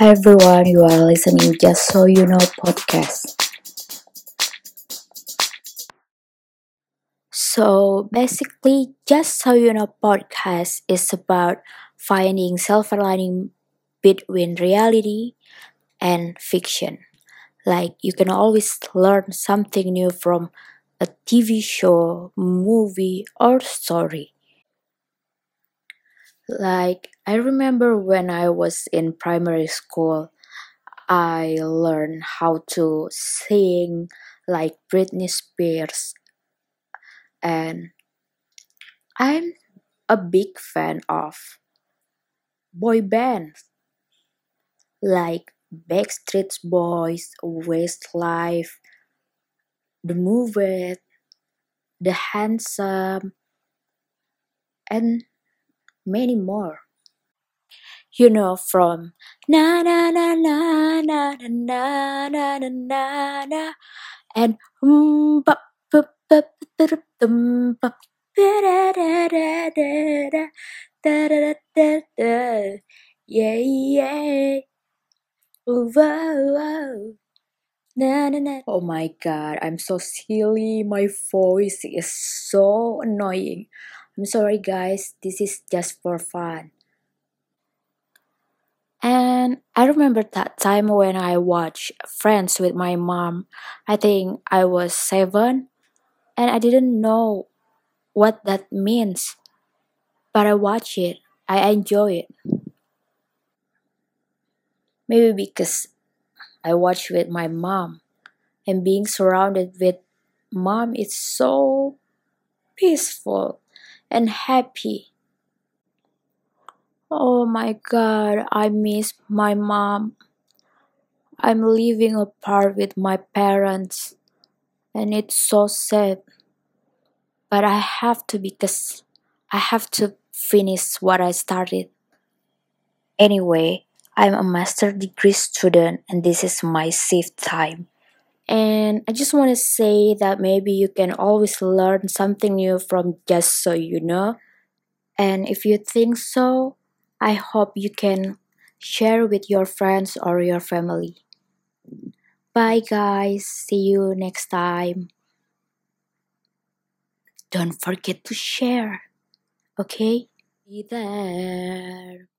Hi everyone, you are listening Just So You Know podcast. So basically, Just So You Know podcast is about finding silver lining between reality and fiction. Like you can always learn something new from a TV show, movie, or story. Like I remember when I was in primary school, I learned how to sing like Britney Spears, and I'm a big fan of boy bands like Backstreet Boys, Westlife, The Movie, The Handsome, and many more. You know from na na na na na na na na na na and um ba ba ba ba da dum ba da da da da da da da da da yeah yeah whoa. Na, na, na. Oh my god, I'm so silly. My voice is so annoying. I'm sorry, guys. This is just for fun. And I remember that time when I watched Friends with my mom. I think I was seven and I didn't know what that means. But I watched it, I enjoy it. Maybe because I watched with my mom and being surrounded with mom is so peaceful and happy. Oh my god, I miss my mom. I'm living apart with my parents and it's so sad. But I have to because I have to finish what I started. Anyway, I'm a master degree student and this is my safe time. And I just want to say that maybe you can always learn something new from just so you know. And if you think so, I hope you can share with your friends or your family. Bye, guys. See you next time. Don't forget to share, okay? Be there.